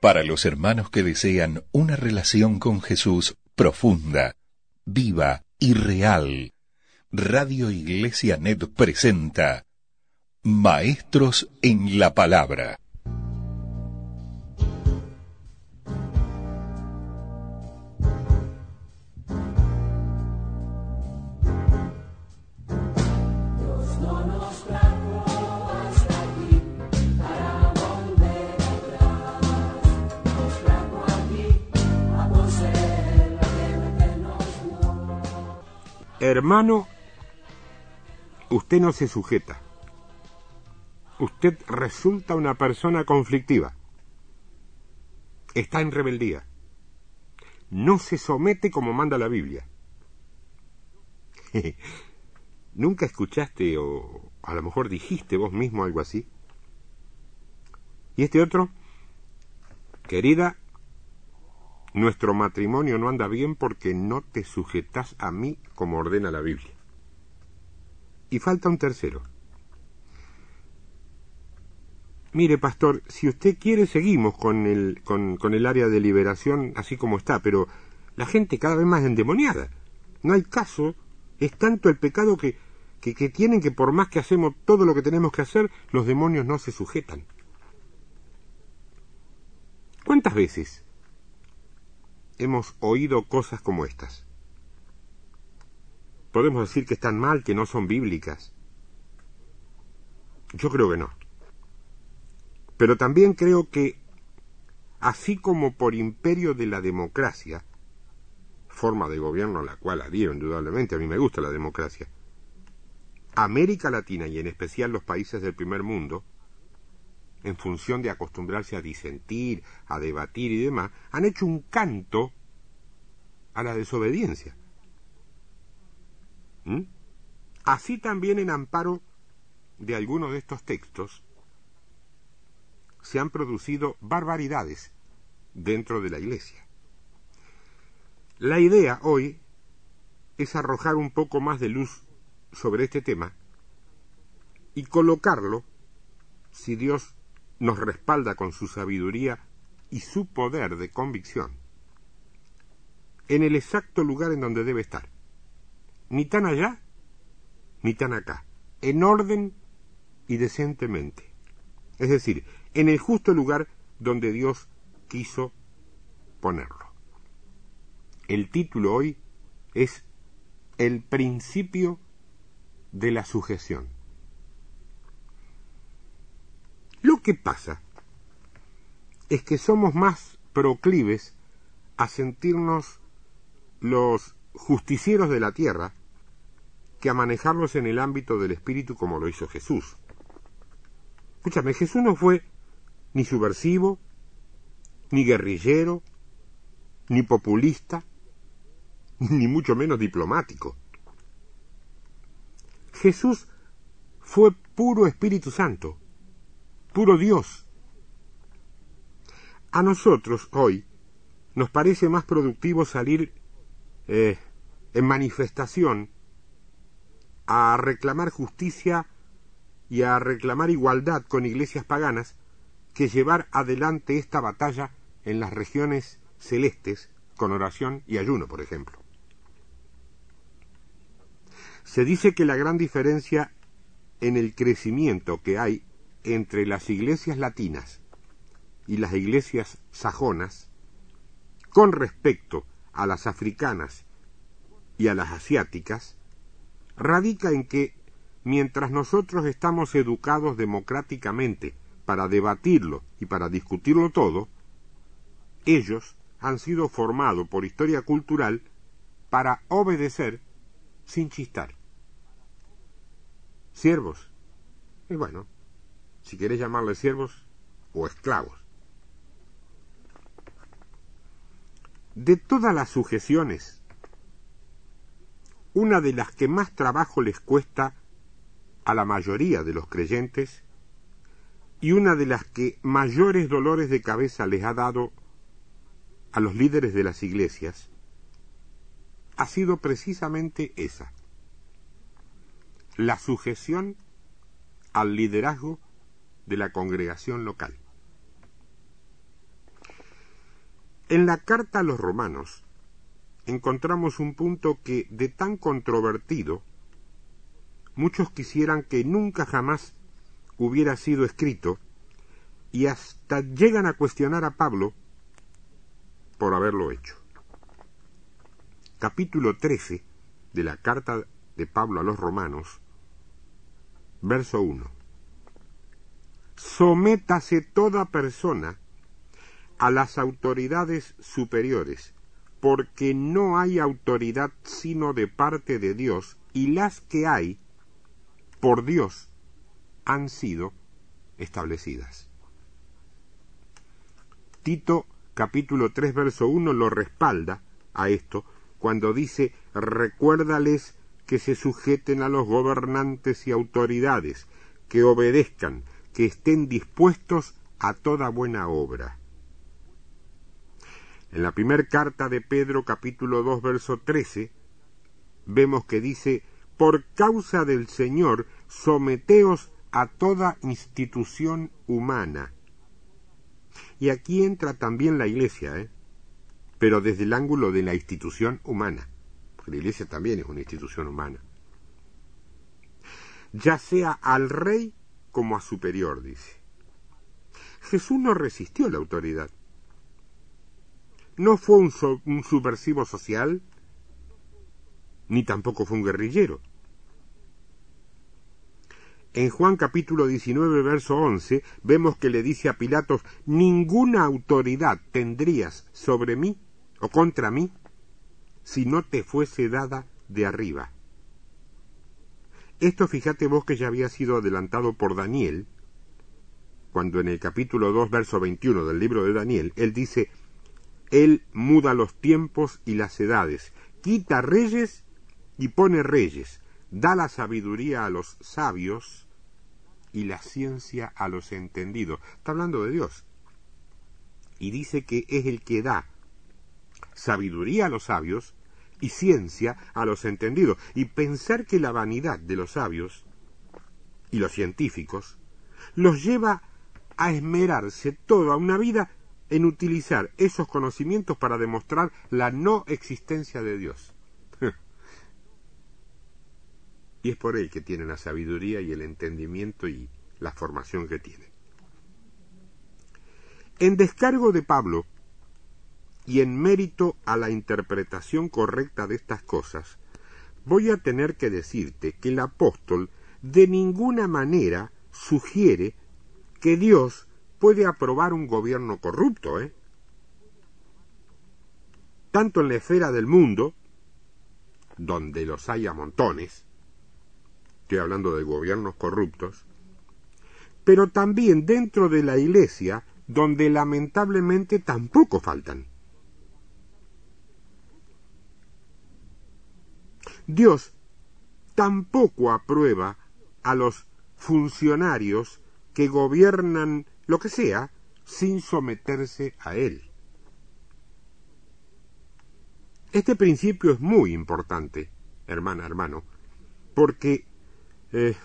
Para los hermanos que desean una relación con Jesús profunda, viva y real, Radio Iglesia Net presenta Maestros en la Palabra. Hermano, usted no se sujeta. Usted resulta una persona conflictiva. Está en rebeldía. No se somete como manda la Biblia. ¿Nunca escuchaste o a lo mejor dijiste vos mismo algo así? ¿Y este otro? Querida, nuestro matrimonio no anda bien porque no te sujetas a mí como ordena la Biblia. Y falta un tercero. Mire, pastor, si usted quiere seguimos con el, con, el área de liberación así como está, pero la gente cada vez más endemoniada. No hay caso, es tanto el pecado que, que, que tienen que por más que hacemos todo lo que tenemos que hacer, los demonios no se sujetan. ¿Cuántas veces hemos oído cosas como estas. ¿Podemos decir que están mal, que no son bíblicas? Yo creo que no. Pero también creo que, así como por imperio de la democracia, forma de gobierno a la cual adhiero indudablemente, a mí me gusta la democracia, América Latina y en especial los países del primer mundo, en función de acostumbrarse a disentir, a debatir y demás, han hecho un canto a la desobediencia. ¿Mm? Así también en amparo de algunos de estos textos se han producido barbaridades dentro de la Iglesia. La idea hoy es arrojar un poco más de luz sobre este tema y colocarlo, si Dios nos respalda con su sabiduría y su poder de convicción, en el exacto lugar en donde debe estar. Ni tan allá, ni tan acá. En orden y decentemente. Es decir, en el justo lugar donde Dios quiso ponerlo. El título hoy es El principio de la sujeción. Lo que pasa es que somos más proclives a sentirnos los justicieros de la tierra que a manejarlos en el ámbito del espíritu como lo hizo Jesús. Escúchame, Jesús no fue ni subversivo, ni guerrillero, ni populista, ni mucho menos diplomático. Jesús fue puro Espíritu Santo, puro Dios. A nosotros hoy nos parece más productivo salir eh, en manifestación a reclamar justicia y a reclamar igualdad con iglesias paganas que llevar adelante esta batalla en las regiones celestes con oración y ayuno, por ejemplo. Se dice que la gran diferencia en el crecimiento que hay entre las iglesias latinas y las iglesias sajonas con respecto a las africanas y a las asiáticas radica en que mientras nosotros estamos educados democráticamente para debatirlo y para discutirlo todo, ellos han sido formados por historia cultural para obedecer sin chistar. Siervos. Y bueno, si quieres llamarles siervos o esclavos. De todas las sujeciones, una de las que más trabajo les cuesta a la mayoría de los creyentes y una de las que mayores dolores de cabeza les ha dado a los líderes de las iglesias, ha sido precisamente esa, la sujeción al liderazgo de la congregación local. En la carta a los romanos encontramos un punto que, de tan controvertido, muchos quisieran que nunca jamás hubiera sido escrito, y hasta llegan a cuestionar a Pablo por haberlo hecho. Capítulo 13 de la carta de Pablo a los romanos, verso 1. Sométase toda persona a las autoridades superiores, porque no hay autoridad sino de parte de Dios, y las que hay, por Dios, han sido establecidas. Tito capítulo 3 verso 1 lo respalda a esto cuando dice recuérdales que se sujeten a los gobernantes y autoridades, que obedezcan, que estén dispuestos a toda buena obra. En la primera carta de Pedro capítulo 2 verso 13 vemos que dice, por causa del Señor, someteos a toda institución humana. Y aquí entra también la Iglesia, ¿eh? pero desde el ángulo de la institución humana, porque la Iglesia también es una institución humana. Ya sea al rey como a superior, dice. Jesús no resistió la autoridad no fue un, subversivo social, ni tampoco fue un guerrillero. En Juan capítulo 19, verso 11, vemos que le dice a Pilatos, ninguna autoridad tendrías sobre mí o contra mí si no te fuese dada de arriba. Esto fíjate vos que ya había sido adelantado por Daniel, cuando en el capítulo 2, verso 21 del libro de Daniel, él dice, él muda los tiempos y las edades, quita reyes y pone reyes, da la sabiduría a los sabios y la ciencia a los entendidos. Está hablando de Dios. Y dice que es el que da sabiduría a los sabios y ciencia a los entendidos. Y pensar que la vanidad de los sabios y los científicos los lleva a esmerarse toda una vida en utilizar esos conocimientos para demostrar la no existencia de Dios. y es por él que tiene la sabiduría y el entendimiento y la formación que tiene. En descargo de Pablo y en mérito a la interpretación correcta de estas cosas, voy a tener que decirte que el apóstol de ninguna manera sugiere que Dios puede aprobar un gobierno corrupto, ¿eh? Tanto en la esfera del mundo, donde los hay a montones, estoy hablando de gobiernos corruptos, pero también dentro de la Iglesia, donde lamentablemente tampoco faltan. Dios tampoco aprueba a los funcionarios que gobiernan lo que sea, sin someterse a él. Este principio es muy importante, hermana, hermano, porque eh,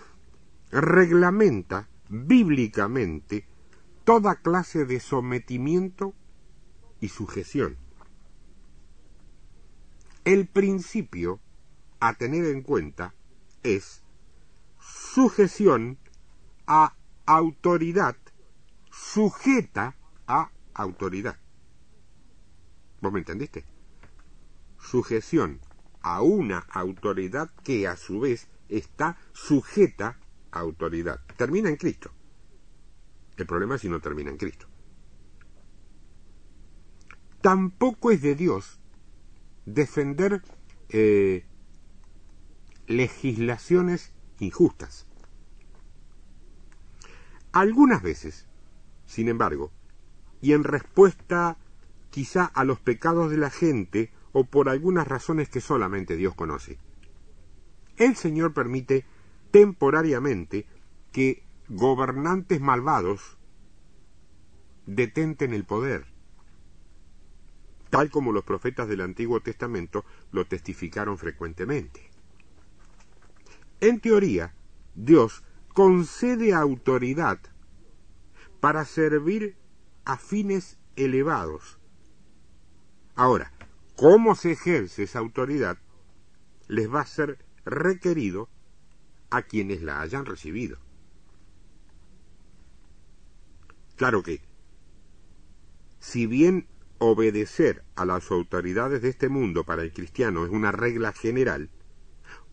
reglamenta bíblicamente toda clase de sometimiento y sujeción. El principio a tener en cuenta es sujeción a autoridad sujeta a autoridad. ¿Vos me entendiste? Sujeción a una autoridad que a su vez está sujeta a autoridad. Termina en Cristo. El problema es si no termina en Cristo. Tampoco es de Dios defender eh, legislaciones injustas. Algunas veces sin embargo, y en respuesta quizá a los pecados de la gente o por algunas razones que solamente Dios conoce. El Señor permite temporariamente que gobernantes malvados detenten el poder, tal como los profetas del Antiguo Testamento lo testificaron frecuentemente. En teoría, Dios concede autoridad para servir a fines elevados, Ahora, ¿cómo se ejerce esa autoridad? Les va a ser requerido a quienes la hayan recibido. Claro que, si bien obedecer a las autoridades de este mundo para el cristiano es una regla general,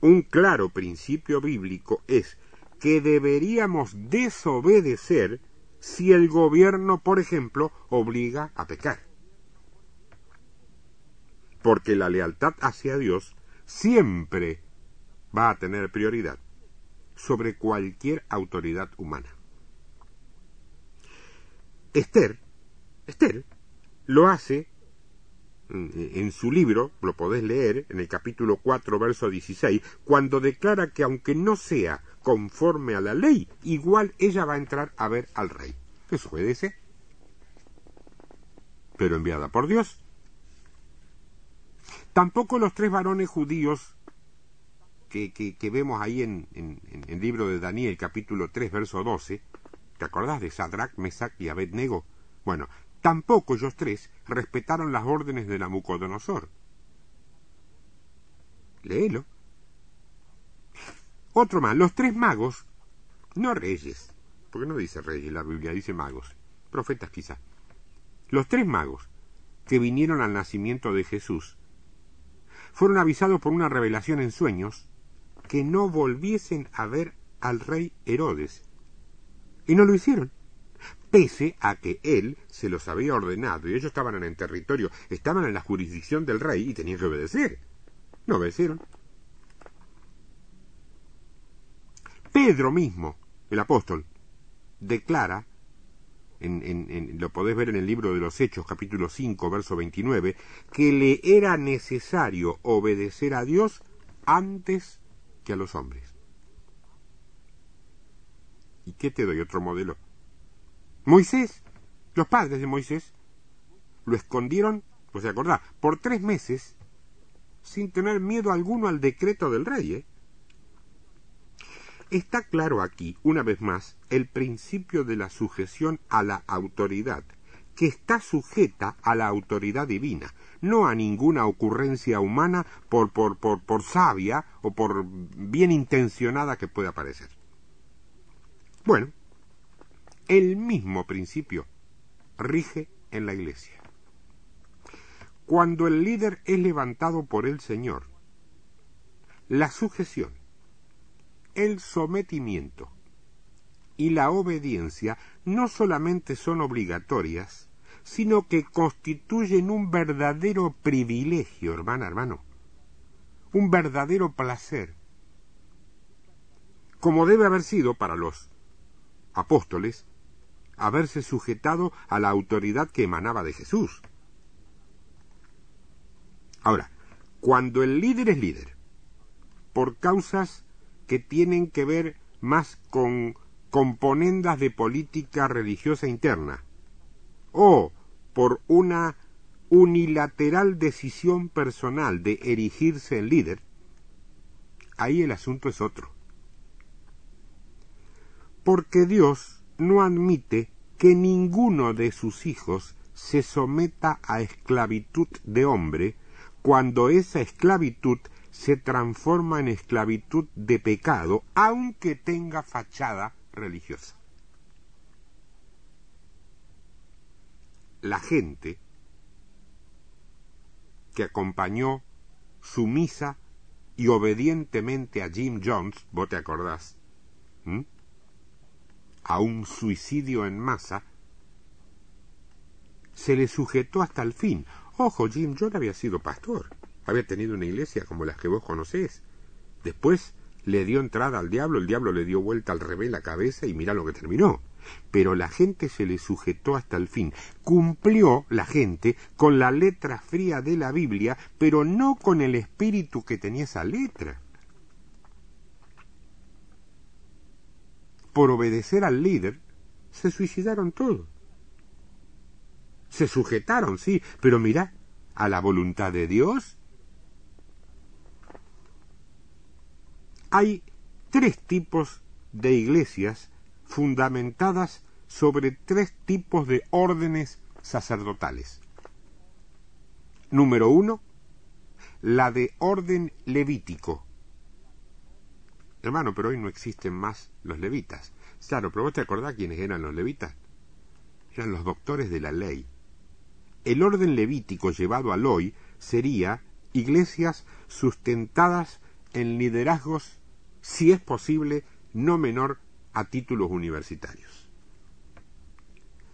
un claro principio bíblico es que deberíamos desobedecer si el gobierno, por ejemplo, obliga a pecar. Porque la lealtad hacia Dios siempre va a tener prioridad sobre cualquier autoridad humana. Esther, Esther lo hace en su libro, lo podés leer en el capítulo 4, verso 16, cuando declara que aunque no sea conforme a la ley, igual ella va a entrar a ver al rey. Eso obedece, pero enviada por Dios. Tampoco los tres varones judíos que, que, vemos ahí en, en, el libro de Daniel, capítulo 3, verso 12, ¿te acordás de Sadrach, Mesach y Abednego? Bueno, Tampoco ellos tres respetaron las órdenes de Nabucodonosor. Léelo. Otro más, los tres magos, no reyes, porque no dice reyes la Biblia, dice magos, profetas quizá. Los tres magos que vinieron al nacimiento de Jesús fueron avisados por una revelación en sueños que no volviesen a ver al rey Herodes. Y no lo hicieron pese a que él se los había ordenado y ellos estaban en territorio, estaban en la jurisdicción del rey y tenían que obedecer. No obedecieron. Pedro mismo, el apóstol, declara, en, lo podés ver en el libro de los Hechos, capítulo 5, verso 29, que le era necesario obedecer a Dios antes que a los hombres. ¿Y qué te doy otro modelo? Moisés, los padres de Moisés, lo escondieron, pues se acordá, por tres meses, sin tener miedo alguno al decreto del rey. ¿eh? Está claro aquí, una vez más, el principio de la sujeción a la autoridad, que está sujeta a la autoridad divina, no a ninguna ocurrencia humana por, por, por, por sabia o por bien intencionada que pueda parecer. Bueno, el mismo principio rige en la Iglesia. Cuando el líder es levantado por el Señor, la sujeción, el sometimiento y la obediencia no solamente son obligatorias, sino que constituyen un verdadero privilegio, hermana, hermano, un verdadero placer, como debe haber sido para los apóstoles haberse sujetado a la autoridad que emanaba de Jesús. Ahora, cuando el líder es líder, por causas que tienen que ver más con componendas de política religiosa interna, o por una unilateral decisión personal de erigirse en líder, ahí el asunto es otro. Porque Dios no admite que ninguno de sus hijos se someta a esclavitud de hombre cuando esa esclavitud se transforma en esclavitud de pecado, aunque tenga fachada religiosa. La gente que acompañó sumisa y obedientemente a Jim Jones, vos te acordás, a un suicidio en masa, se le sujetó hasta el fin. Ojo, Jim John había sido pastor, había tenido una iglesia como las que vos conocés. Después le dio entrada al diablo, el diablo le dio vuelta al revés la cabeza y mira lo que terminó. Pero la gente se le sujetó hasta el fin. Cumplió la gente con la letra fría de la Biblia, pero no con el espíritu que tenía esa letra. Por obedecer al líder, se suicidaron todos. Se sujetaron, sí, pero mira, a la voluntad de Dios. Hay tres tipos de iglesias fundamentadas sobre tres tipos de órdenes sacerdotales. Número uno, la de orden levítico. Hermano, pero hoy no existen más los levitas. Claro, pero vos te acordás quiénes eran los levitas. Eran los doctores de la ley. El orden levítico llevado al hoy sería iglesias sustentadas en liderazgos, si es posible, no menor a títulos universitarios.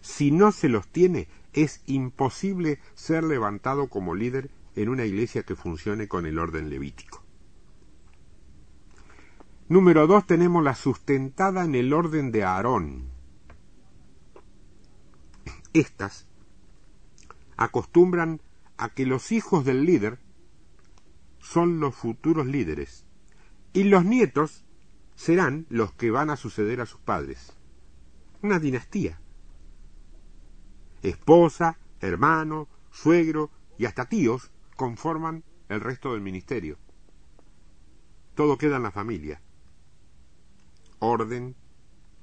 Si no se los tiene, es imposible ser levantado como líder en una iglesia que funcione con el orden levítico. Número dos tenemos la sustentada en el orden de Aarón. Estas acostumbran a que los hijos del líder son los futuros líderes y los nietos serán los que van a suceder a sus padres. Una dinastía. Esposa, hermano, suegro y hasta tíos conforman el resto del ministerio. Todo queda en la familia. Orden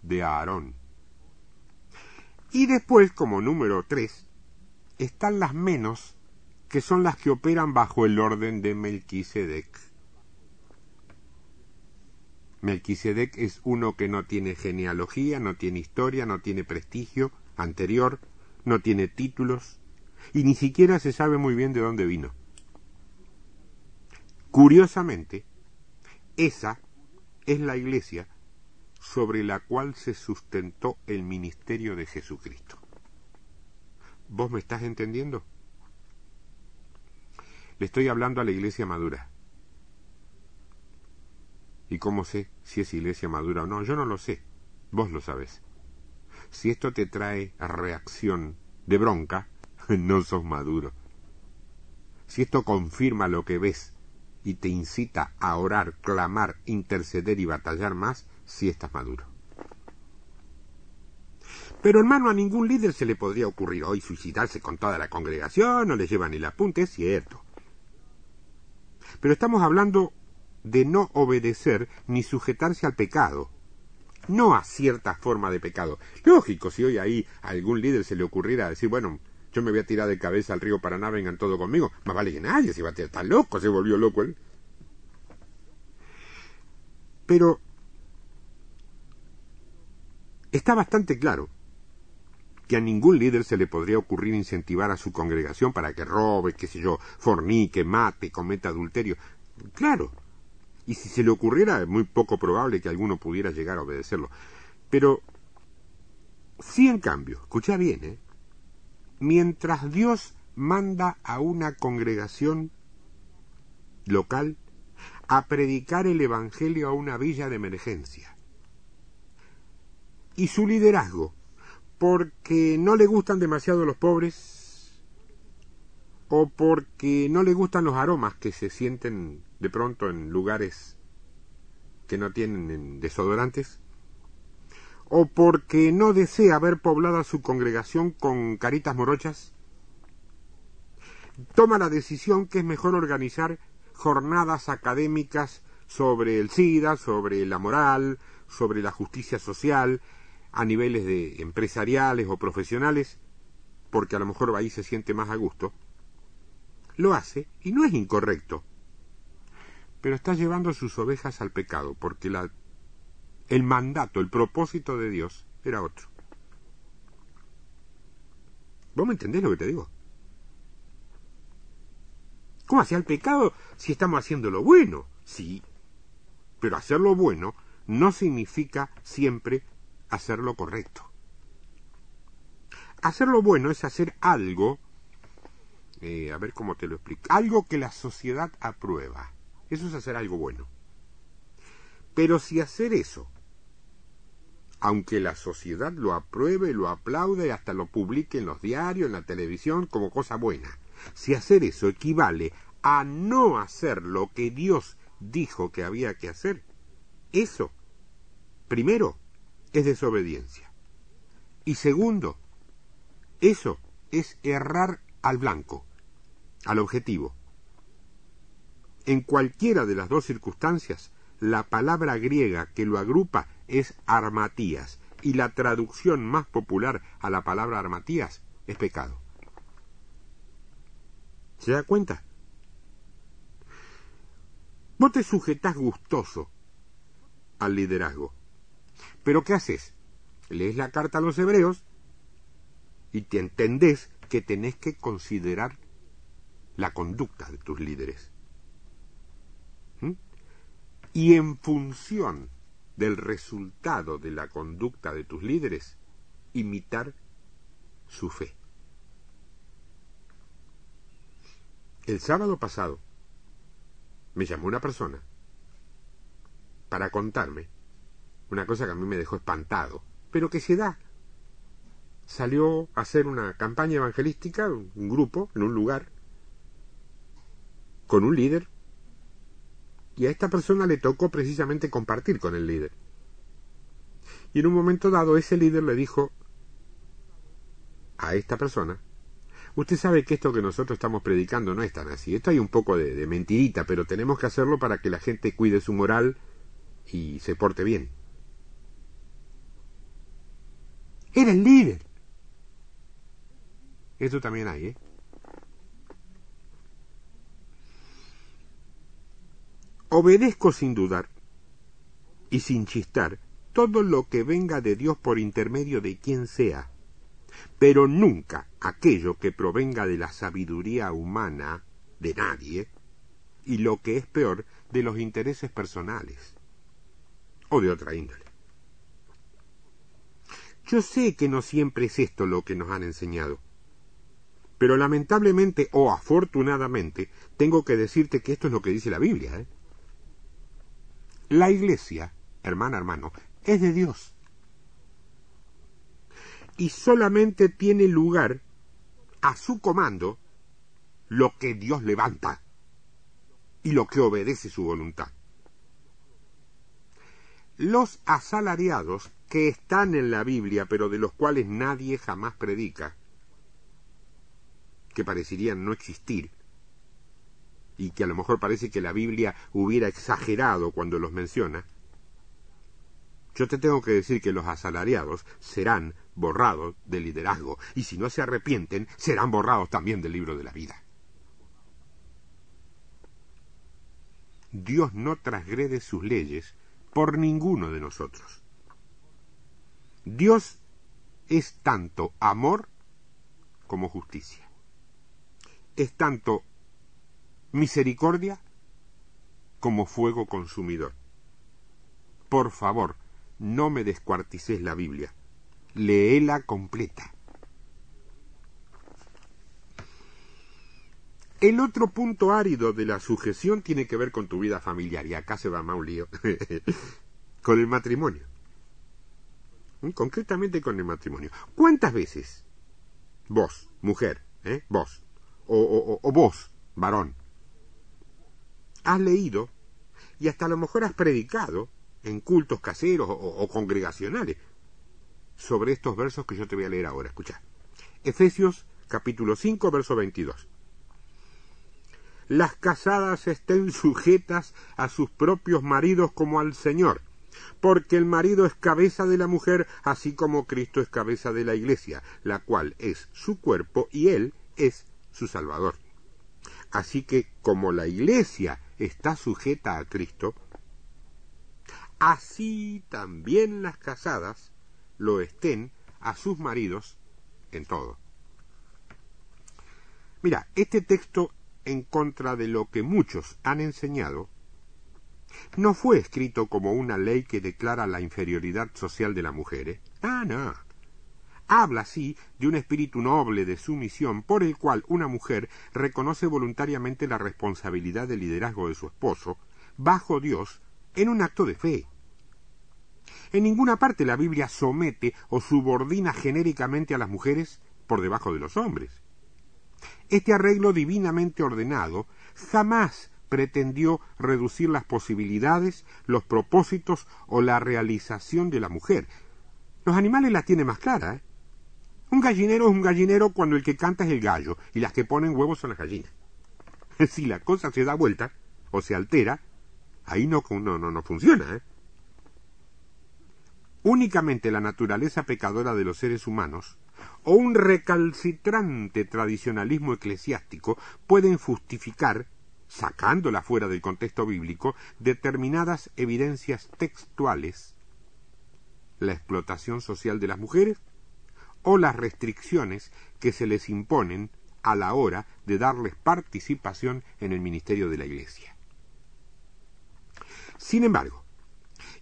de Aarón. Y después, como número tres, están las menos, que son las que operan bajo el orden de Melquisedec. Melquisedec es uno que no tiene genealogía, no tiene historia, no tiene prestigio anterior, no tiene títulos y ni siquiera se sabe muy bien de dónde vino. Curiosamente, esa es la iglesia sobre la cual se sustentó el ministerio de Jesucristo. ¿Vos me estás entendiendo? Le estoy hablando a la iglesia madura. ¿Y cómo sé si es iglesia madura o no? Yo no lo sé. Vos lo sabés. Si esto te trae reacción de bronca, no sos maduro. Si esto confirma lo que ves y te incita a orar, clamar, interceder y batallar más, si estás maduro. Pero hermano, a ningún líder se le podría ocurrir hoy suicidarse con toda la congregación, no le lleva ni el apunte, es cierto. Pero estamos hablando de no obedecer ni sujetarse al pecado, no a cierta forma de pecado. Lógico, si hoy ahí a algún líder se le ocurriera decir, bueno, yo me voy a tirar de cabeza al río Paraná, vengan todo conmigo, más vale que nadie se va a tirar, está loco, se volvió loco él. Pero está bastante claro que a ningún líder se le podría ocurrir incentivar a su congregación para que robe, qué sé yo, fornique, mate, cometa adulterio. Claro, y si se le ocurriera es muy poco probable que alguno pudiera llegar a obedecerlo. Pero sí, en cambio, escucha bien, ¿eh? mientras Dios manda a una congregación local a predicar el Evangelio a una villa de emergencia, y su liderazgo, porque no le gustan demasiado los pobres, o porque no le gustan los aromas que se sienten de pronto en lugares que no tienen desodorantes, o porque no desea ver poblada su congregación con caritas morochas, toma la decisión que es mejor organizar jornadas académicas sobre el SIDA, sobre la moral, sobre la justicia social, a niveles de empresariales o profesionales, porque a lo mejor ahí se siente más a gusto, lo hace y no es incorrecto pero está llevando sus ovejas al pecado, porque la, el mandato, el propósito de Dios era otro. ¿Vos me entendés lo que te digo? ¿Cómo hacia el pecado si estamos haciendo lo bueno? Sí, pero hacer lo bueno no significa siempre hacer lo correcto. Hacer lo bueno es hacer algo, eh, a ver cómo te lo explico, algo que la sociedad aprueba. Eso es hacer algo bueno. Pero si hacer eso, aunque la sociedad lo apruebe, lo aplaude hasta lo publique en los diarios, en la televisión, como cosa buena, si hacer eso equivale a no hacer lo que Dios dijo que había que hacer, eso, primero, es desobediencia. Y segundo, eso es errar al blanco, al objetivo. En cualquiera de las dos circunstancias, la palabra griega que lo agrupa es armatías, y la traducción más popular a la palabra armatías es pecado. ¿Se da cuenta? Vos te sujetás gustoso al liderazgo. Pero ¿qué haces? Lees la carta a los hebreos y te entendés que tenés que considerar la conducta de tus líderes. ¿Mm? Y en función del resultado de la conducta de tus líderes, imitar su fe. El sábado pasado me llamó una persona para contarme una cosa que a mí me dejó espantado, pero que se da. Salió a hacer una campaña evangelística, un grupo, en un lugar, con un líder, y a esta persona le tocó precisamente compartir con el líder. Y en un momento dado ese líder le dijo a esta persona, usted sabe que esto que nosotros estamos predicando no es tan así, esto hay un poco de, de mentirita, pero tenemos que hacerlo para que la gente cuide su moral y se porte bien. Era el líder. Eso también hay, ¿eh? Obedezco sin dudar y sin chistar todo lo que venga de Dios por intermedio de quien sea, pero nunca aquello que provenga de la sabiduría humana de nadie y lo que es peor de los intereses personales o de otra índole. Yo sé que no siempre es esto lo que nos han enseñado, pero lamentablemente o afortunadamente tengo que decirte que esto es lo que dice la Biblia. ¿eh? La iglesia, hermana, hermano, es de Dios. Y solamente tiene lugar a su comando lo que Dios levanta y lo que obedece su voluntad. Los asalariados que están en la Biblia, pero de los cuales nadie jamás predica, que parecerían no existir, y que a lo mejor parece que la Biblia hubiera exagerado cuando los menciona, yo te tengo que decir que los asalariados serán borrados del liderazgo, y si no se arrepienten, serán borrados también del libro de la vida. Dios no transgrede sus leyes por ninguno de nosotros. Dios es tanto amor como justicia. Es tanto misericordia como fuego consumidor. Por favor, no me descuartices la Biblia. Léela completa. El otro punto árido de la sujeción tiene que ver con tu vida familiar, y acá se va más un lío, con el matrimonio. Concretamente con el matrimonio. ¿Cuántas veces vos, mujer, ¿eh? vos, o, o vos, varón, has leído y hasta a lo mejor has predicado en cultos caseros o, congregacionales sobre estos versos que yo te voy a leer ahora. Escucha. Efesios capítulo 5, verso 22. Las casadas estén sujetas a sus propios maridos como al Señor, porque el marido es cabeza de la mujer, así como Cristo es cabeza de la iglesia, la cual es su cuerpo y él es su Salvador. Así que como la iglesia está sujeta a Cristo, así también las casadas lo estén a sus maridos en todo. Mira, este texto en contra de lo que muchos han enseñado, no fue escrito como una ley que declara la inferioridad social de la mujer. ¿eh? Ah, no. Habla, sí, de un espíritu noble de sumisión por el cual una mujer reconoce voluntariamente la responsabilidad del liderazgo de su esposo, bajo Dios, en un acto de fe. En ninguna parte la Biblia somete o subordina genéricamente a las mujeres por debajo de los hombres. Este arreglo divinamente ordenado jamás pretendió reducir las posibilidades, los propósitos o la realización de la mujer. Los animales las tienen más claras. ¿eh? Un gallinero es un gallinero cuando el que canta es el gallo y las que ponen huevos son las gallinas. si la cosa se da vuelta o se altera, ahí no, no, no, no funciona. ¿eh? Únicamente la naturaleza pecadora de los seres humanos o un recalcitrante tradicionalismo eclesiástico pueden justificar, sacándola fuera del contexto bíblico, determinadas evidencias textuales, la explotación social de las mujeres o las restricciones que se les imponen a la hora de darles participación en el ministerio de la Iglesia. Sin embargo,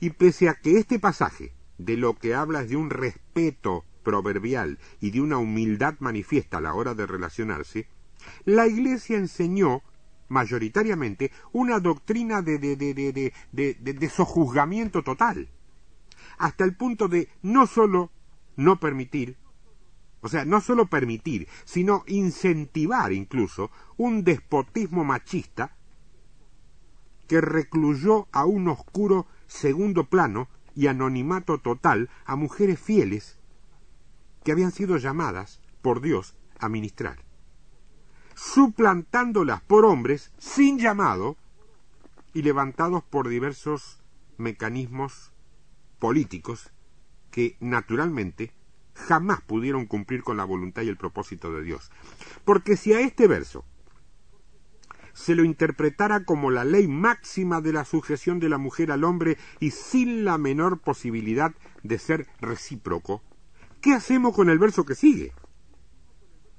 y pese a que este pasaje de lo que habla es de un respeto proverbial y de una humildad manifiesta a la hora de relacionarse, la Iglesia enseñó mayoritariamente una doctrina de, de, de, de, sojuzgamiento total, hasta el punto de no sólo no permitir, o sea, no sólo permitir, sino incentivar incluso un despotismo machista que recluyó a un oscuro segundo plano y anonimato total a mujeres fieles que habían sido llamadas por Dios a ministrar, suplantándolas por hombres sin llamado y levantados por diversos mecanismos políticos que naturalmente jamás pudieron cumplir con la voluntad y el propósito de Dios. Porque si a este verso se lo interpretara como la ley máxima de la sujeción de la mujer al hombre y sin la menor posibilidad de ser recíproco, ¿qué hacemos con el verso que sigue?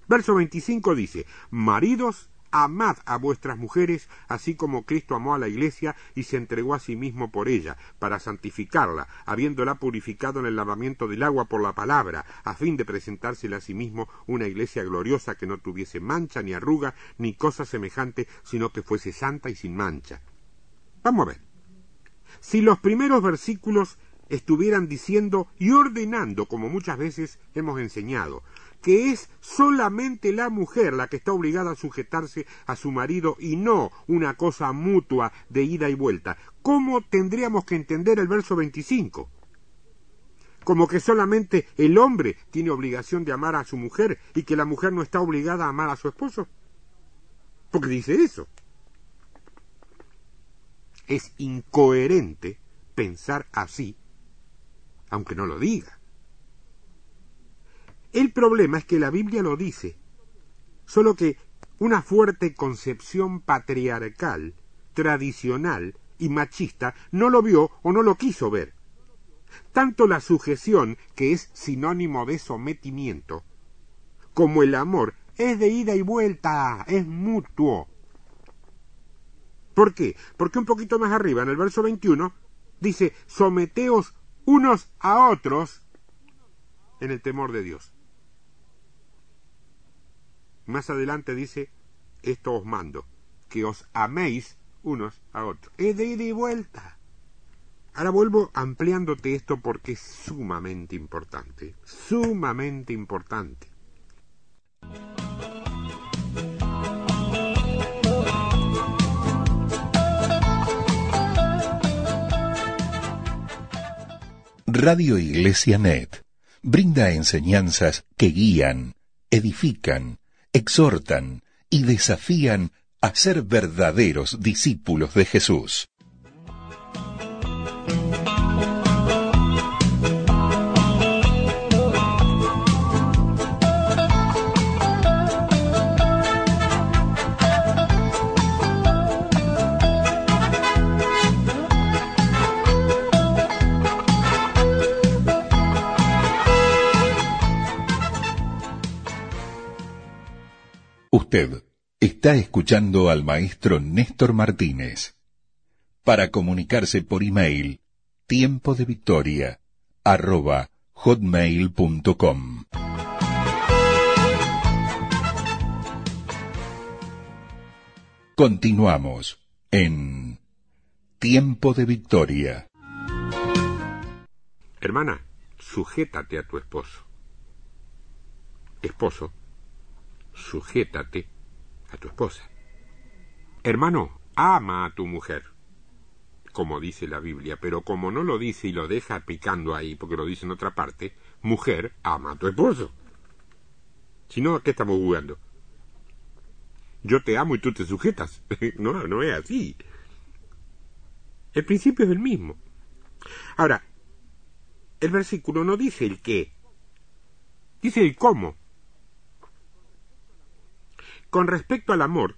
Verso 25 dice, Maridos, amad a vuestras mujeres, así como Cristo amó a la iglesia y se entregó a sí mismo por ella, para santificarla, habiéndola purificado en el lavamiento del agua por la palabra, a fin de presentársela a sí mismo una iglesia gloriosa que no tuviese mancha ni arruga ni cosa semejante, sino que fuese santa y sin mancha. Vamos a ver. Si los primeros versículos estuvieran diciendo y ordenando, como muchas veces hemos enseñado, que es solamente la mujer la que está obligada a sujetarse a su marido y no una cosa mutua de ida y vuelta. ¿Cómo tendríamos que entender el verso 25? Como que solamente el hombre tiene obligación de amar a su mujer y que la mujer no está obligada a amar a su esposo. Porque dice eso. Es incoherente pensar así, aunque no lo diga. El problema es que la Biblia lo dice, solo que una fuerte concepción patriarcal, tradicional y machista no lo vio o no lo quiso ver. Tanto la sujeción, que es sinónimo de sometimiento, como el amor es de ida y vuelta, es mutuo. ¿Por qué? Porque un poquito más arriba, en el verso 21, dice, someteos unos a otros en el temor de Dios. Más adelante dice, esto os mando, que os améis unos a otros. Es de ida y vuelta. Ahora vuelvo ampliándote esto porque es sumamente importante, sumamente importante. Radio Iglesia Net brinda enseñanzas que guían, edifican, exhortan y desafían a ser verdaderos discípulos de Jesús. Está escuchando al maestro Néstor Martínez. Para comunicarse por email, tiempo de victoria, hotmail.com. Continuamos en Tiempo de Victoria. Hermana, sujétate a tu esposo. Esposo, sujétate a tu esposa. Hermano, ama a tu mujer, como dice la Biblia, pero como no lo dice y lo deja picando ahí, porque lo dice en otra parte, mujer, ama a tu esposo. Si no, ¿a qué estamos jugando? Yo te amo y tú te sujetas. no, no es así. El principio es el mismo. Ahora, el versículo no dice el qué, Dice el cómo. Con respecto al amor,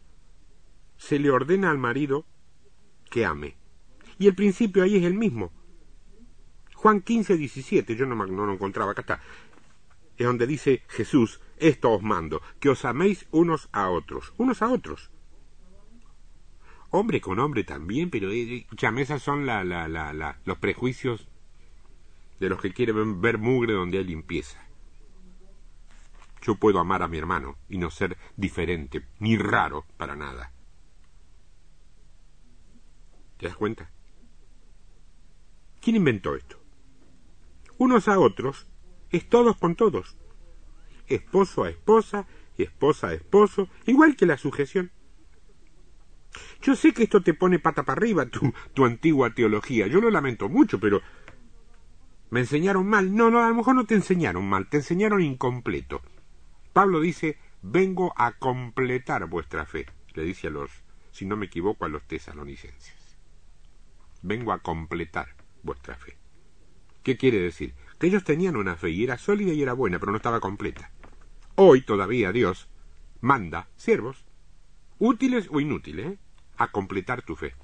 se le ordena al marido que ame. Y el principio ahí es el mismo. Juan 15, 17, yo no, no lo encontraba, acá está. Es donde dice Jesús, esto os mando, que os améis unos a otros, unos a otros. Hombre con hombre también, pero eh, esas son la, la, la, los prejuicios de los que quieren ver mugre donde hay limpieza. Yo puedo amar a mi hermano y no ser diferente, ni raro para nada. ¿Te das cuenta? ¿Quién inventó esto? Unos a otros es todos con todos. Esposo a esposa y esposa a esposo, igual que la sujeción. Yo sé que esto te pone pata para arriba, tu, tu antigua teología. Yo lo lamento mucho, pero me enseñaron mal. No, no, a lo mejor no te enseñaron mal, te enseñaron incompleto. Pablo dice, vengo a completar vuestra fe, le dice a los, si no me equivoco, a los tesalonicenses. Vengo a completar vuestra fe. ¿Qué quiere decir? Que ellos tenían una fe y era sólida y era buena, pero no estaba completa. Hoy todavía Dios manda siervos, útiles o inútiles, a completar tu fe.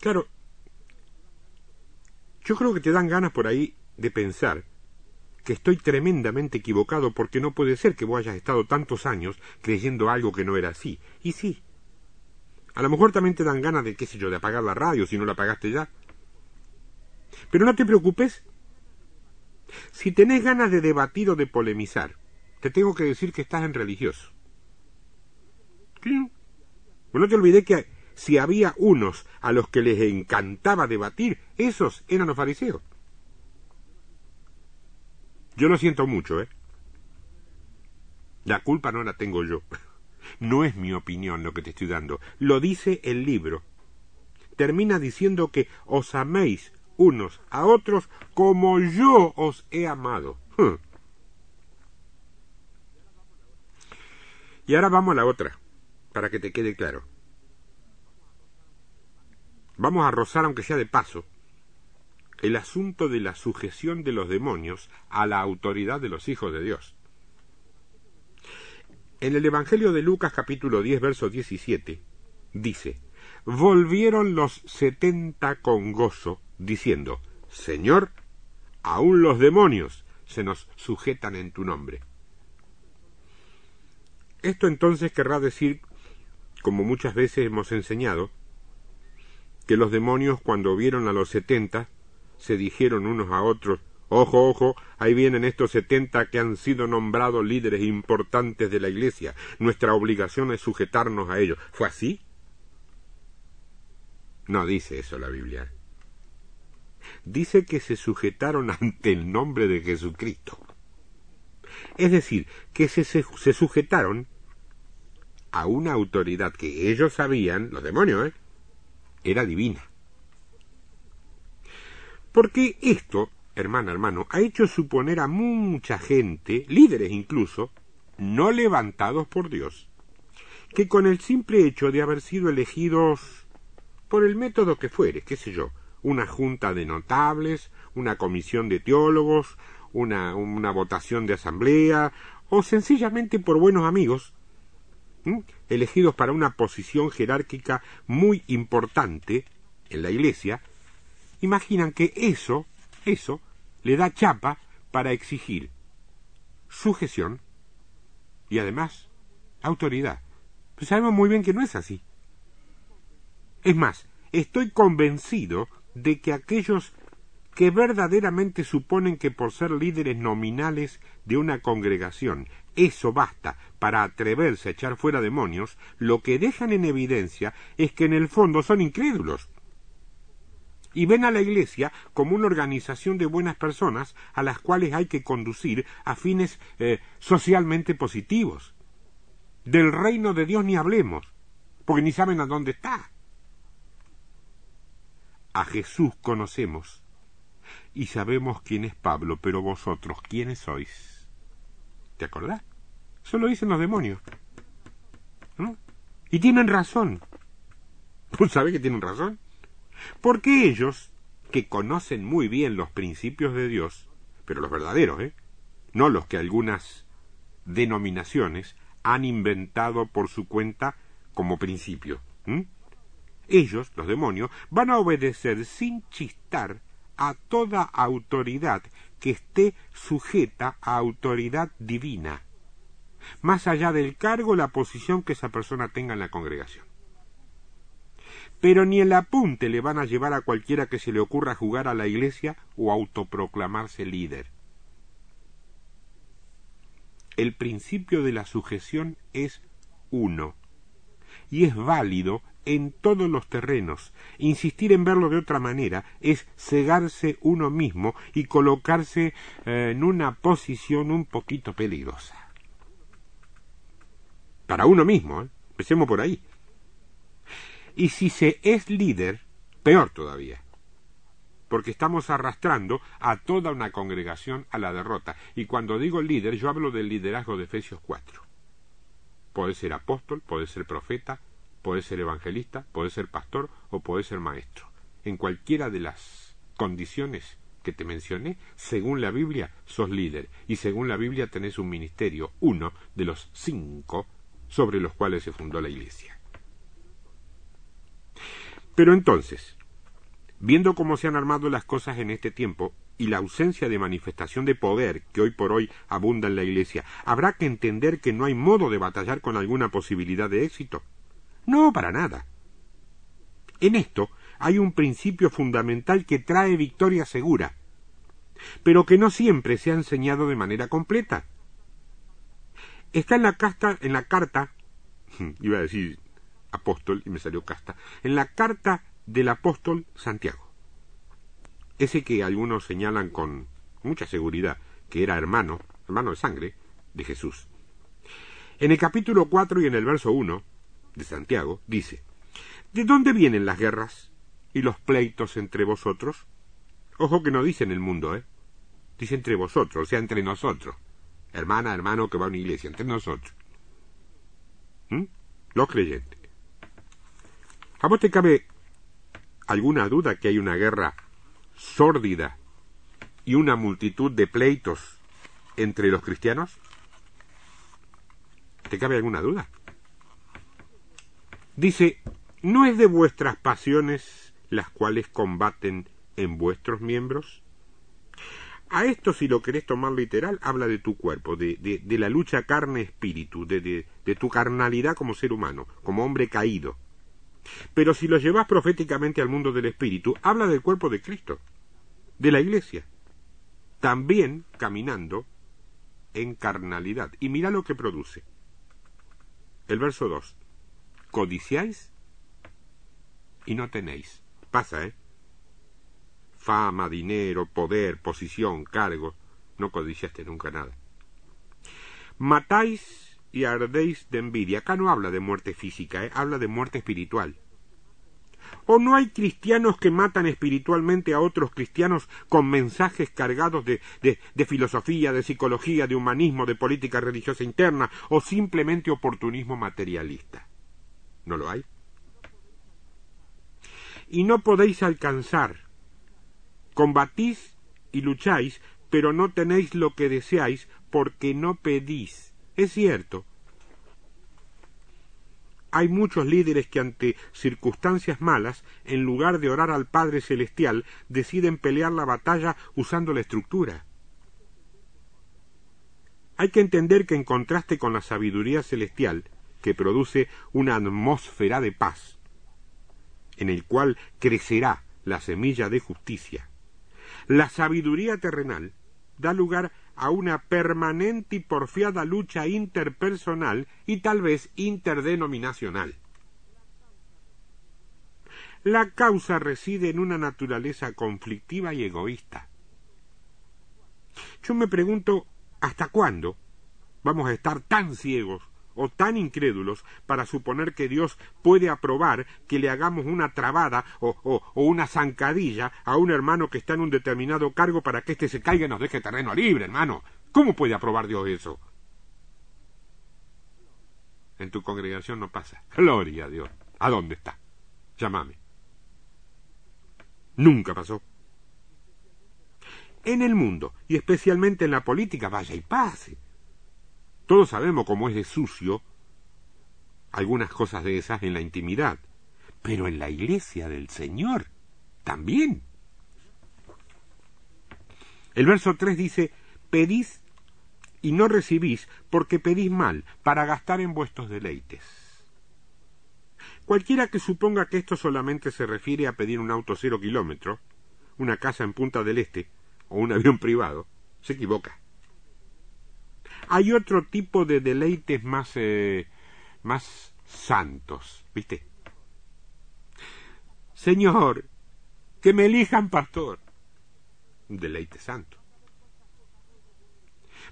Claro, yo creo que te dan ganas por ahí de pensar que estoy tremendamente equivocado porque no puede ser que vos hayas estado tantos años creyendo algo que no era así. Y sí. A lo mejor también te dan ganas de, qué sé yo, de apagar la radio si no la apagaste ya. Pero no te preocupes. Si tenés ganas de debatir o de polemizar, te tengo que decir que estás en religioso. No te olvidé que si había unos a los que les encantaba debatir, esos eran los fariseos. Yo lo siento mucho, ¿eh? La culpa no la tengo yo. No es mi opinión lo que te estoy dando. Lo dice el libro. Termina diciendo que os améis unos a otros como yo os he amado. Y ahora vamos a la otra, para que te quede claro. Vamos a rozar, aunque sea de paso, el asunto de la sujeción de los demonios a la autoridad de los hijos de Dios. En el Evangelio de Lucas capítulo 10, verso 17, dice, Volvieron los setenta con gozo, diciendo, Señor, aun los demonios se nos sujetan en tu nombre. Esto entonces querrá decir, como muchas veces hemos enseñado, que los demonios cuando vieron a los setenta se dijeron unos a otros Ojo, ojo, ahí vienen estos setenta que han sido nombrados líderes importantes de la Iglesia. Nuestra obligación es sujetarnos a ellos. ¿Fue así? No dice eso la Biblia. Dice que se sujetaron ante el nombre de Jesucristo. Es decir, que se, se sujetaron a una autoridad que ellos sabían, los demonios, ¿eh? era divina. Porque esto, hermana, hermano, ha hecho suponer a mucha gente, líderes incluso, no levantados por Dios, que con el simple hecho de haber sido elegidos por el método que fuere, qué sé yo, una junta de notables, una comisión de teólogos, una, una votación de asamblea, o sencillamente por buenos amigos, elegidos para una posición jerárquica muy importante en la Iglesia, imaginan que eso, eso, le da chapa para exigir sujeción y además autoridad. Pues sabemos muy bien que no es así. Es más, estoy convencido de que aquellos que verdaderamente suponen que por ser líderes nominales de una congregación eso basta para atreverse a echar fuera demonios, lo que dejan en evidencia es que en el fondo son incrédulos. Y ven a la Iglesia como una organización de buenas personas a las cuales hay que conducir a fines eh, socialmente positivos. Del reino de Dios ni hablemos, porque ni saben a dónde está. A Jesús conocemos y sabemos quién es Pablo, pero vosotros, ¿quiénes sois? ¿Te acordás? Eso lo dicen los demonios. ¿No? Y tienen razón. ¿Tú sabes que tienen razón? Porque ellos, que conocen muy bien los principios de Dios, pero los verdaderos, ¿eh? No los que algunas denominaciones han inventado por su cuenta como principio. Ellos, los demonios, van a obedecer sin chistar a toda autoridad que esté sujeta a autoridad divina, más allá del cargo o la posición que esa persona tenga en la congregación. Pero ni el apunte le van a llevar a cualquiera que se le ocurra jugar a la iglesia o autoproclamarse líder. El principio de la sujeción es uno y es válido en todos los terrenos. Insistir en verlo de otra manera es cegarse uno mismo y colocarse eh, en una posición un poquito peligrosa. Para uno mismo, ¿eh? empecemos por ahí. Y si se es líder, peor todavía, porque estamos arrastrando a toda una congregación a la derrota. Y cuando digo líder, yo hablo del liderazgo de Efesios 4. Puede ser apóstol, puede ser profeta, puede ser evangelista, puede ser pastor o puede ser maestro. En cualquiera de las condiciones que te mencioné, según la Biblia, sos líder y según la Biblia tenés un ministerio, uno de los cinco sobre los cuales se fundó la Iglesia. Pero entonces, viendo cómo se han armado las cosas en este tiempo y la ausencia de manifestación de poder que hoy por hoy abunda en la Iglesia, habrá que entender que no hay modo de batallar con alguna posibilidad de éxito. No, para nada. En esto hay un principio fundamental que trae victoria segura, pero que no siempre se ha enseñado de manera completa. Está en la, casta, en la carta, iba a decir apóstol y me salió casta, en la carta del apóstol Santiago. Ese que algunos señalan con mucha seguridad que era hermano, hermano de sangre, de Jesús. En el capítulo 4 y en el verso 1, de Santiago, dice, ¿De dónde vienen las guerras y los pleitos entre vosotros? Ojo que no dice en el mundo, ¿eh? Dice entre vosotros, o sea, entre nosotros. Hermana, hermano que va a una iglesia, entre nosotros. ¿Mm? Los creyentes. ¿A vos te cabe alguna duda que hay una guerra sórdida y una multitud de pleitos entre los cristianos? ¿Te cabe alguna duda? Dice, ¿no es de vuestras pasiones las cuales combaten en vuestros miembros? A esto, si lo querés tomar literal, habla de tu cuerpo, de, de, la lucha carne-espíritu, de, de, tu carnalidad como ser humano, como hombre caído. Pero si lo llevas proféticamente al mundo del espíritu, habla del cuerpo de Cristo, de la iglesia, también caminando en carnalidad. Y mira lo que produce. El verso 2 codiciáis y no tenéis. Pasa, ¿eh? Fama, dinero, poder, posición, cargo. No codiciaste nunca nada. Matáis y ardéis de envidia. Acá no habla de muerte física, ¿eh? habla de muerte espiritual. ¿O no hay cristianos que matan espiritualmente a otros cristianos con mensajes cargados de, de, de, filosofía, de psicología, de humanismo, de política religiosa interna o simplemente oportunismo materialista? ¿No lo hay? Y no podéis alcanzar. Combatís y lucháis, pero no tenéis lo que deseáis porque no pedís. Es cierto. Hay muchos líderes que ante circunstancias malas, en lugar de orar al Padre Celestial, deciden pelear la batalla usando la estructura. Hay que entender que en contraste con la sabiduría celestial, que produce una atmósfera de paz, en el cual crecerá la semilla de justicia. La sabiduría terrenal da lugar a una permanente y porfiada lucha interpersonal y tal vez interdenominacional. La causa reside en una naturaleza conflictiva y egoísta. Yo me pregunto, ¿hasta cuándo vamos a estar tan ciegos o tan incrédulos para suponer que Dios puede aprobar que le hagamos una trabada o, una zancadilla a un hermano que está en un determinado cargo para que éste se caiga y nos deje terreno libre, hermano. ¿Cómo puede aprobar Dios eso? En tu congregación no pasa. Gloria a Dios. ¿A dónde está? Llámame. Nunca pasó. en el mundo, y especialmente en la política, vaya y pase. Todos sabemos cómo es de sucio algunas cosas de esas en la intimidad, pero en la iglesia del Señor también. El verso 3 dice, pedís y no recibís porque pedís mal para gastar en vuestros deleites. Cualquiera que suponga que esto solamente se refiere a pedir un auto cero kilómetro, una casa en Punta del Este o un avión privado, se equivoca. Hay otro tipo de deleites más, eh, más santos, ¿viste? Señor, que me elijan pastor. Un deleite santo.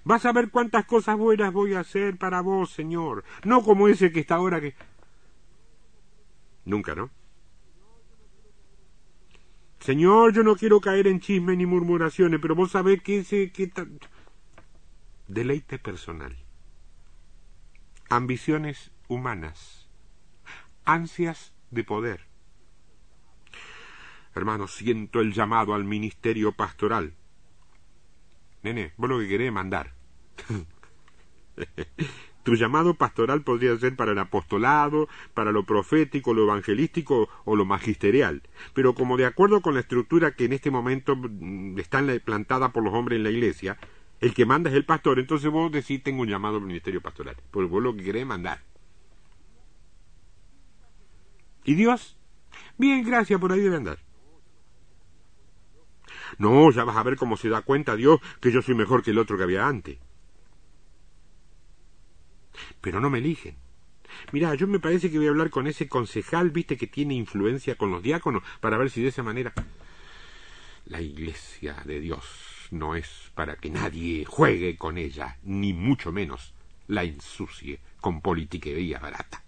Vas a ver cuántas cosas buenas voy a hacer para vos, Señor. No como ese que está ahora que... Nunca, ¿no? Señor, yo no quiero caer en chismes ni murmuraciones, pero vos sabés que ese... Que Deleite personal. Ambiciones humanas. Ansias de poder. Hermano, siento el llamado al ministerio pastoral. Nene, vos lo que querés mandar. tu llamado pastoral podría ser para el apostolado, para lo profético, lo evangelístico o lo magisterial. Pero como de acuerdo con la estructura que en este momento mm, está plantada por los hombres en la iglesia, el que manda es el pastor, entonces vos decís tengo un llamado al ministerio pastoral. Pues vos lo que querés mandar. ¿Y Dios? Bien, gracias, por ahí debe andar. No, ya vas a ver cómo se da cuenta Dios que yo soy mejor que el otro que había antes. Pero no me eligen. Mira, yo me parece que voy a hablar con ese concejal, viste, que tiene influencia con los diáconos, para ver si de esa manera... La iglesia de Dios no es para que nadie juegue con ella, ni mucho menos la ensucie con politiquería barata.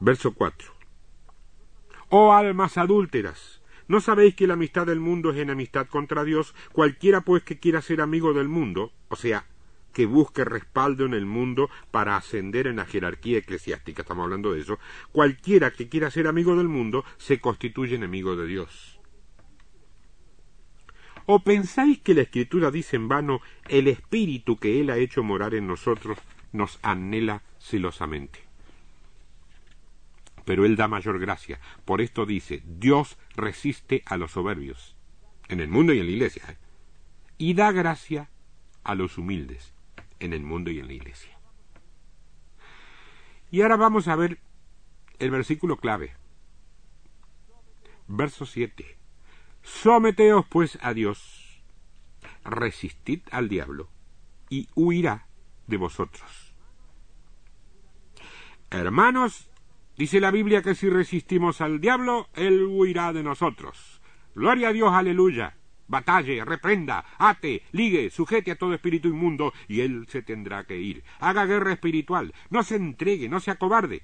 Verso 4. Oh almas adúlteras, ¿no sabéis que la amistad del mundo es enemistad contra Dios? Cualquiera pues que quiera ser amigo del mundo, o sea, que busque respaldo en el mundo para ascender en la jerarquía eclesiástica, estamos hablando de eso, cualquiera que quiera ser amigo del mundo se constituye enemigo de Dios. ¿O pensáis que la Escritura dice en vano, el Espíritu que Él ha hecho morar en nosotros nos anhela celosamente? pero Él da mayor gracia. Por esto dice, Dios resiste a los soberbios, en el mundo y en la iglesia, ¿eh? y da gracia a los humildes, en el mundo y en la iglesia. Y ahora vamos a ver el versículo clave. Verso 7. Someteos pues a Dios, resistid al diablo, y huirá de vosotros. Hermanos, Dice la Biblia que si resistimos al diablo, él huirá de nosotros. Gloria a Dios, aleluya. Batalle, reprenda, ate, ligue, sujete a todo espíritu inmundo, y él se tendrá que ir. Haga guerra espiritual, no se entregue, no se acobarde.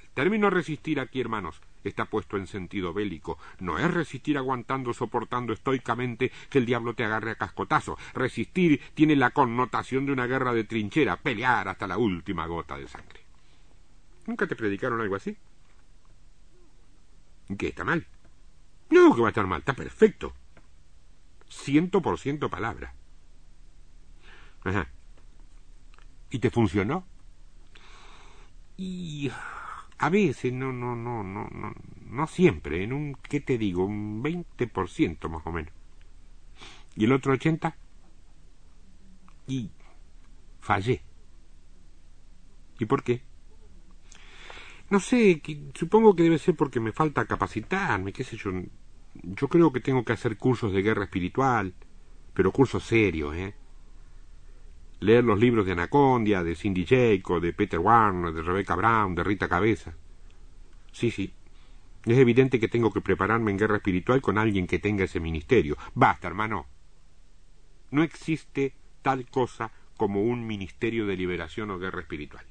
El término resistir aquí, hermanos, está puesto en sentido bélico. No es resistir aguantando, soportando estoicamente que el diablo te agarre a cascotazo. Resistir tiene la connotación de una guerra de trinchera, pelear hasta la última gota de sangre. ¿Nunca te predicaron algo así? ¿Qué está mal? No, que va a estar mal, está perfecto. Ciento por ciento palabra. Ajá. ¿Y te funcionó? Y a veces, no, no, no, no, no, no siempre, en un, ¿qué te digo? Un 20% más o menos. ¿Y el otro 80%? Y fallé. ¿Y por qué? No sé, supongo que debe ser porque me falta capacitarme, qué sé yo. Yo creo que tengo que hacer cursos de guerra espiritual, pero cursos serios, ¿eh? Leer los libros de Anacondia, de Cindy Jacob, de Peter Warner, de Rebecca Brown, de Rita Cabeza. Sí, sí. Es evidente que tengo que prepararme en guerra espiritual con alguien que tenga ese ministerio. Basta, hermano. No existe tal cosa como un ministerio de liberación o guerra espiritual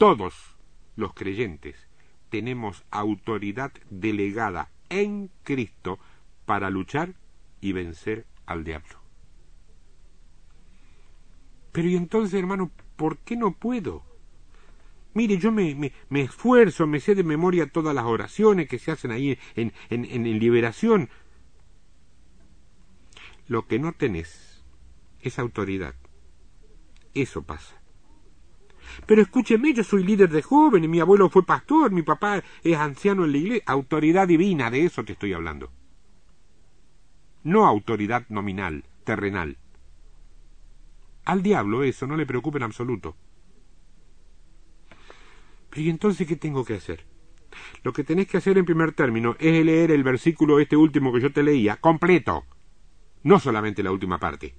todos los creyentes tenemos autoridad delegada en Cristo para luchar y vencer al diablo. Pero y entonces, hermano, ¿por qué no puedo? Mire, yo me, me, esfuerzo, me sé de memoria todas las oraciones que se hacen ahí en, en, en liberación. Lo que no tenés es autoridad. Eso pasa. Pero escúcheme, yo soy líder de jóvenes, mi abuelo fue pastor, mi papá es anciano en la iglesia. Autoridad divina, de eso te estoy hablando. No autoridad nominal, terrenal. Al diablo eso no le preocupa en absoluto. Pero ¿y entonces qué tengo que hacer? Lo que tenés que hacer en primer término es leer el versículo este último que yo te leía, completo, no solamente la última parte.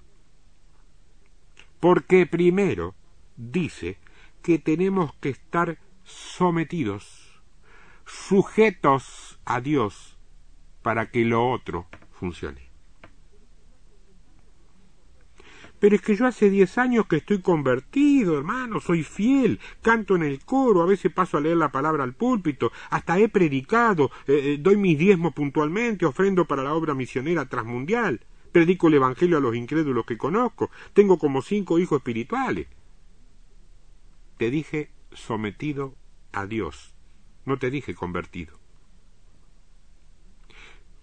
Porque primero dice que tenemos que estar sometidos, sujetos a Dios, para que lo otro funcione. Pero es que yo hace diez años que estoy convertido, hermano, soy fiel, canto en el coro, a veces paso a leer la palabra al púlpito, hasta he predicado, eh, eh, doy mis diezmos puntualmente, ofrendo para la obra misionera transmundial, predico el Evangelio a los incrédulos que conozco, tengo como cinco hijos espirituales. Te dije sometido a Dios, no te dije convertido.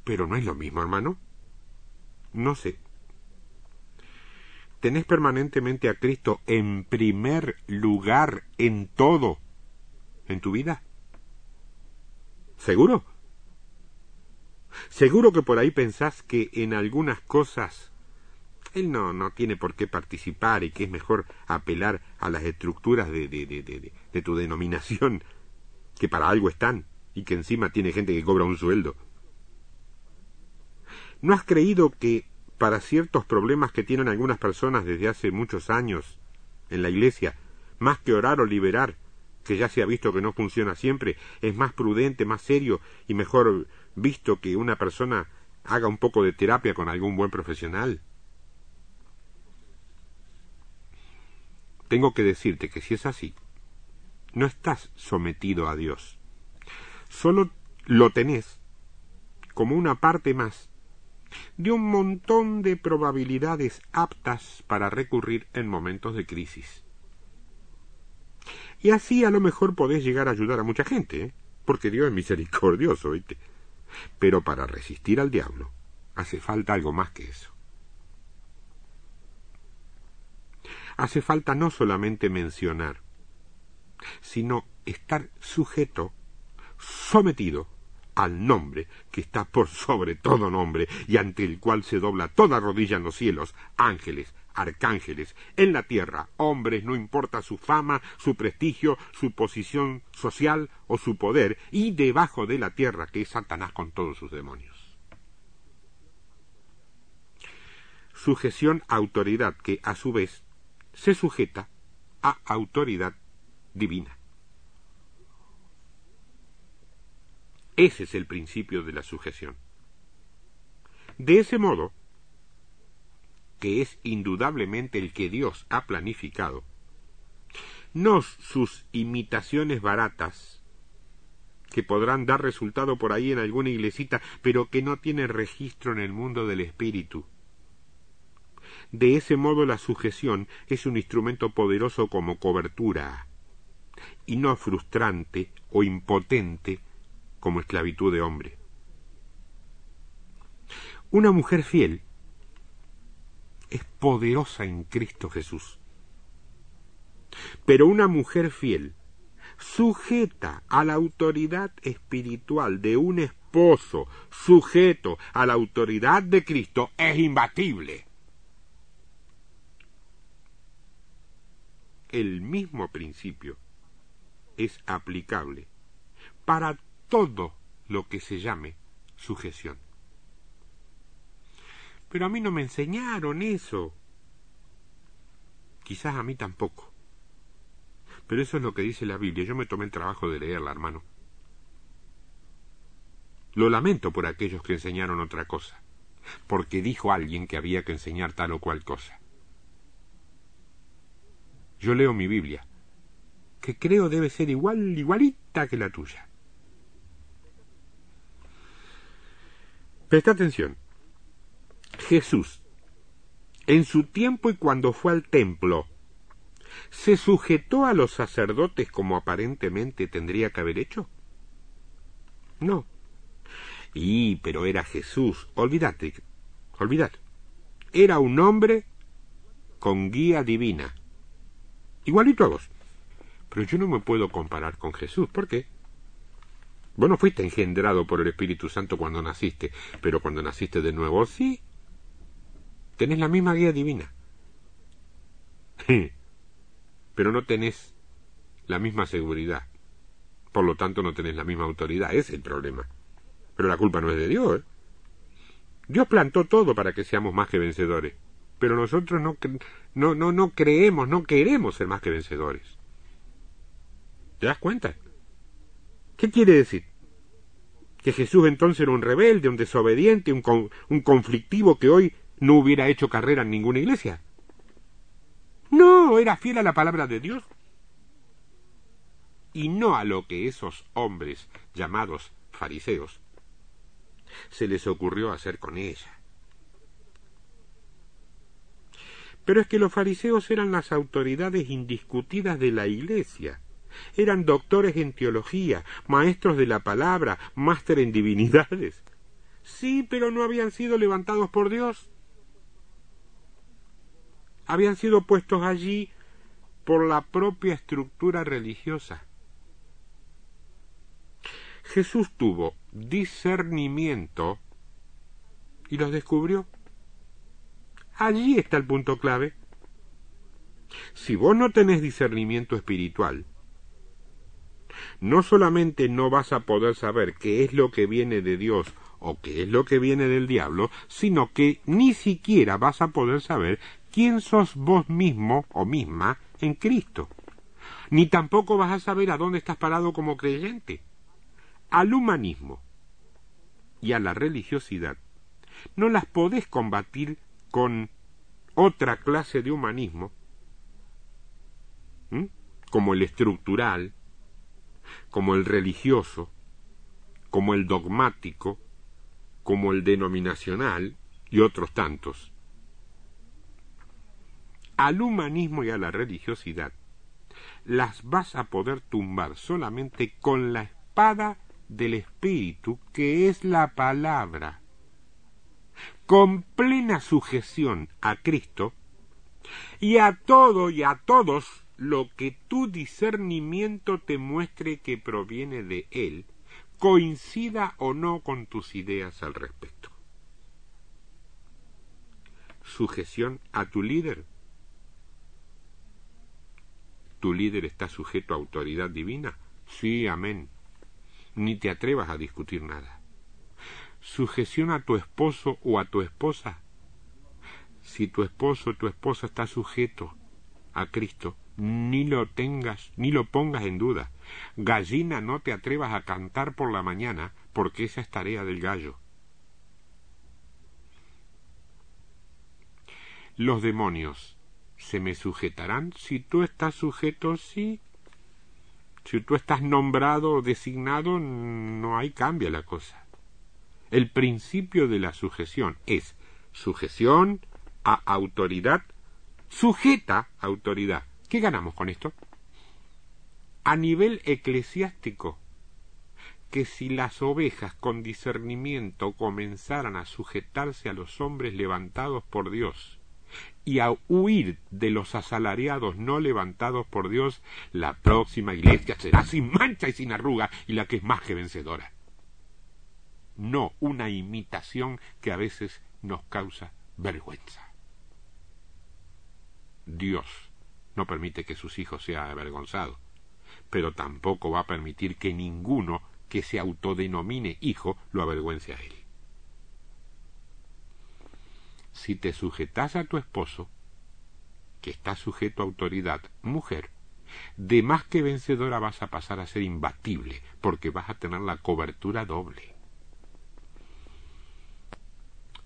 Pero no es lo mismo, hermano. No sé, tenés permanentemente a Cristo en primer lugar en todo en tu vida? ¿Seguro? ¿Seguro que por ahí pensás que en algunas cosas él no, no tiene por qué participar y que es mejor apelar a las estructuras de, de, de, de tu denominación, que para algo están y que encima tiene gente que cobra un sueldo? ¿No has creído que para ciertos problemas que tienen algunas personas desde hace muchos años en la Iglesia, más que orar o liberar, que ya se ha visto que no funciona siempre, es más prudente, más serio y mejor visto que una persona haga un poco de terapia con algún buen profesional. Tengo que decirte que si es así, no estás sometido a Dios. Solo lo tenés como una parte más de un montón de probabilidades aptas para recurrir en momentos de crisis. Y así a lo mejor podés llegar a ayudar a mucha gente, ¿eh? porque Dios es misericordioso, ¿viste? Pero para resistir al diablo hace falta algo más que eso. Hace falta no solamente mencionar, sino estar sujeto, sometido al nombre que está por sobre todo nombre y ante el cual se dobla toda rodilla en los cielos, ángeles, arcángeles, en la tierra, hombres, no importa su fama, su prestigio, su posición social o su poder, y debajo de la tierra que es Satanás con todos sus demonios. Sujeción a autoridad que a su vez se sujeta a autoridad divina. Ese es el principio de la sujeción. De ese modo, que es indudablemente el que Dios ha planificado, no sus imitaciones baratas, que podrán dar resultado por ahí en alguna iglesita, pero que no tienen registro en el mundo del espíritu. De ese modo la sujeción es un instrumento poderoso como cobertura, y no frustrante o impotente como esclavitud de hombre. Una mujer fiel es poderosa en Cristo Jesús. Pero una mujer fiel, sujeta a la autoridad espiritual de un esposo, sujeto a la autoridad de Cristo, es imbatible. El mismo principio es aplicable para todo lo que se llame sujeción. Pero a mí no me enseñaron eso. Quizás a mí tampoco. Pero eso es lo que dice la Biblia. Yo me tomé el trabajo de leerla, hermano. Lo lamento por aquellos que enseñaron otra cosa, porque dijo alguien que había que enseñar tal o cual cosa. Yo leo mi Biblia, que creo debe ser igual, igualita que la tuya. Presta atención. Jesús, en su tiempo y cuando fue al templo, ¿Se sujetó a los sacerdotes como aparentemente tendría que haber hecho? No. Y, pero era Jesús. Olvídate. Olvídate. Era un hombre con guía divina. Igualito a vos. Pero yo no me puedo comparar con Jesús. ¿Por qué? Vos no fuiste engendrado por el Espíritu Santo cuando naciste, pero cuando naciste de nuevo sí. Tenés la misma guía divina. pero no tenés la misma seguridad. Por lo tanto, no tenés la misma autoridad. Ese es el problema. Pero la culpa no es de Dios. ¿eh? Dios plantó todo para que seamos más que vencedores. Pero nosotros no, no, no, no creemos, no queremos ser más que vencedores. ¿Te das cuenta? ¿Qué quiere decir? ¿Que Jesús entonces era un rebelde, un desobediente, un, un conflictivo que hoy no hubiera hecho carrera en ninguna iglesia? No, era fiel a la palabra de Dios y no a lo que esos hombres llamados fariseos se les ocurrió hacer con ella. Pero es que los fariseos eran las autoridades indiscutidas de la Iglesia. Eran doctores en teología, maestros de la palabra, máster en divinidades. Sí, pero no habían sido levantados por Dios habían sido puestos allí por la propia estructura religiosa. Jesús tuvo discernimiento y los descubrió. Allí está el punto clave. Si vos no tenés discernimiento espiritual, no solamente no vas a poder saber qué es lo que viene de Dios o qué es lo que viene del diablo, sino que ni siquiera vas a poder saber quién sos vos mismo o misma en Cristo. Ni tampoco vas a saber a dónde estás parado como creyente. Al humanismo y a la religiosidad no las podés combatir con otra clase de humanismo, como el estructural, como el religioso, como el dogmático, como el denominacional y otros tantos al humanismo y a la religiosidad, las vas a poder tumbar solamente con la espada del Espíritu, que es la palabra. Con plena sujeción a Cristo y a todo y a todos lo que tu discernimiento te muestre que proviene de Él, coincida o no con tus ideas al respecto. Sujeción a tu líder ¿Tu líder está sujeto a autoridad divina? Sí, amén. Ni te atrevas a discutir nada. ¿Sujeción a tu esposo o a tu esposa? Si tu esposo o tu esposa está sujeto a Cristo, ni lo tengas, ni lo pongas en duda. Gallina, no te atrevas a cantar por la mañana, porque esa es tarea del gallo. Los demonios se me sujetarán si tú estás sujeto, sí. Si tú estás nombrado o designado, no hay cambia la cosa. El principio de la sujeción es sujeción a autoridad, sujeta a autoridad. ¿Qué ganamos con esto? A nivel eclesiástico, que si las ovejas con discernimiento comenzaran a sujetarse a los hombres levantados por Dios, y a huir de los asalariados no levantados por Dios, la próxima iglesia será sin mancha y sin arruga y la que es más que vencedora. No una imitación que a veces nos causa vergüenza. Dios no permite que sus hijos sean avergonzados, pero tampoco va a permitir que ninguno que se autodenomine hijo lo avergüence a él si te sujetas a tu esposo, que está sujeto a autoridad, mujer, de más que vencedora vas a pasar a ser imbatible, porque vas a tener la cobertura doble.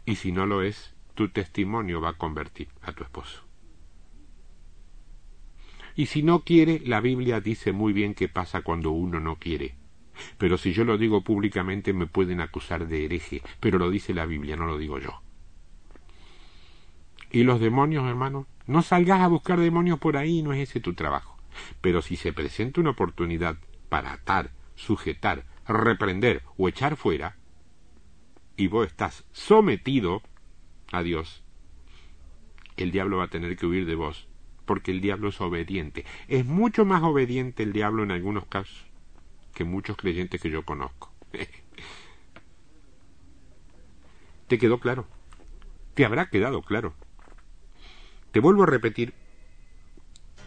Y si no lo es, tu testimonio va a convertir a tu esposo. Y si no quiere, la Biblia dice muy bien qué pasa cuando uno no quiere. Pero si yo lo digo públicamente me pueden acusar de hereje, pero lo dice la Biblia, no lo digo yo. Y los demonios, hermanos, No salgas a buscar demonios por ahí, no es ese tu trabajo. Pero si se presenta una oportunidad para atar, sujetar, reprender o echar fuera, y vos estás sometido a Dios, el diablo va a tener que huir de vos, porque el diablo es obediente. Es mucho más obediente el diablo en algunos casos que muchos creyentes que yo conozco. ¿Te quedó claro? ¿Te habrá quedado claro? Te vuelvo a repetir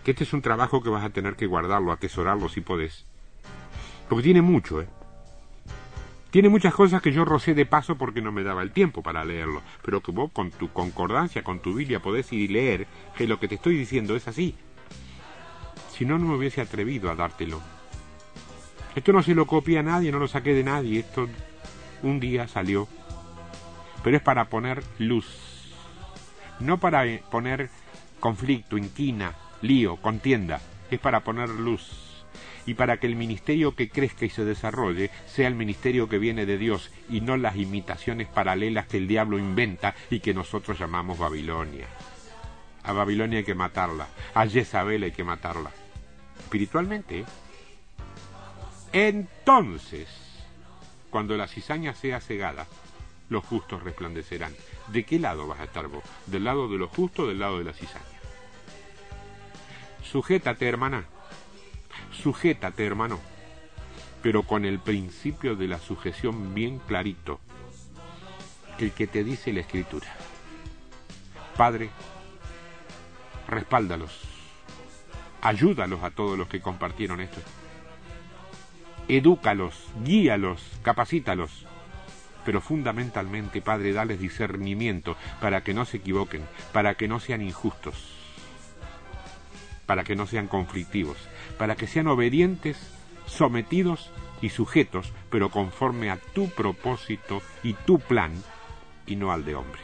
que este es un trabajo que vas a tener que guardarlo, atesorarlo si podés. Porque tiene mucho, ¿eh? Tiene muchas cosas que yo rocé de paso porque no me daba el tiempo para leerlo, pero que vos con tu concordancia, con tu Biblia podés ir y leer que lo que te estoy diciendo es así. Si no, no me hubiese atrevido a dártelo. Esto no se lo copia a nadie, no lo saqué de nadie, esto un día salió. Pero es para poner luz, no para eh, poner conflicto, inquina, lío, contienda, es para poner luz y para que el ministerio que crezca y se desarrolle sea el ministerio que viene de Dios y no las imitaciones paralelas que el diablo inventa y que nosotros llamamos Babilonia. A Babilonia hay que matarla, a Jezabel hay que matarla. Espiritualmente. Entonces, cuando la cizaña sea cegada, los justos resplandecerán. ¿De qué lado vas a estar vos? ¿Del lado de los justos o del lado de la cizaña? Sujétate, hermana sujétate, hermano, pero con el principio de la sujeción bien clarito, el que te dice la escritura. Padre, respáldalos, ayúdalos a todos los que compartieron esto. Edúcalos, guíalos, capacítalos, pero fundamentalmente, Padre, dales discernimiento para que no se equivoquen, para que no sean injustos, para que no sean conflictivos, para que sean obedientes, sometidos y sujetos, pero conforme a tu propósito y tu plan, y no al de hombre.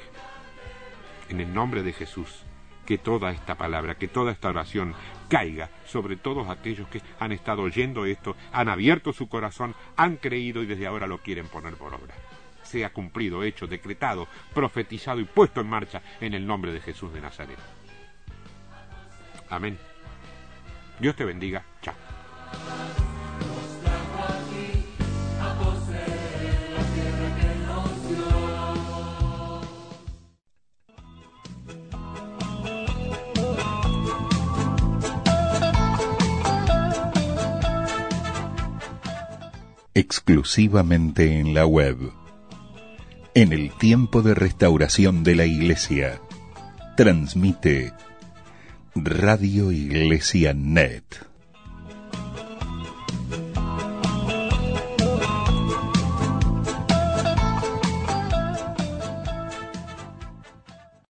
En el nombre de Jesús, que toda esta palabra, que toda esta oración caiga sobre todos aquellos que han estado oyendo esto, han abierto su corazón, han creído y desde ahora lo quieren poner por obra. Sea cumplido, hecho, decretado, profetizado y puesto en marcha en el nombre de Jesús de Nazaret. Amén. Dios te bendiga. Chao. exclusivamente en la web. En el tiempo de restauración de la Iglesia, transmite Radio Iglesia Net.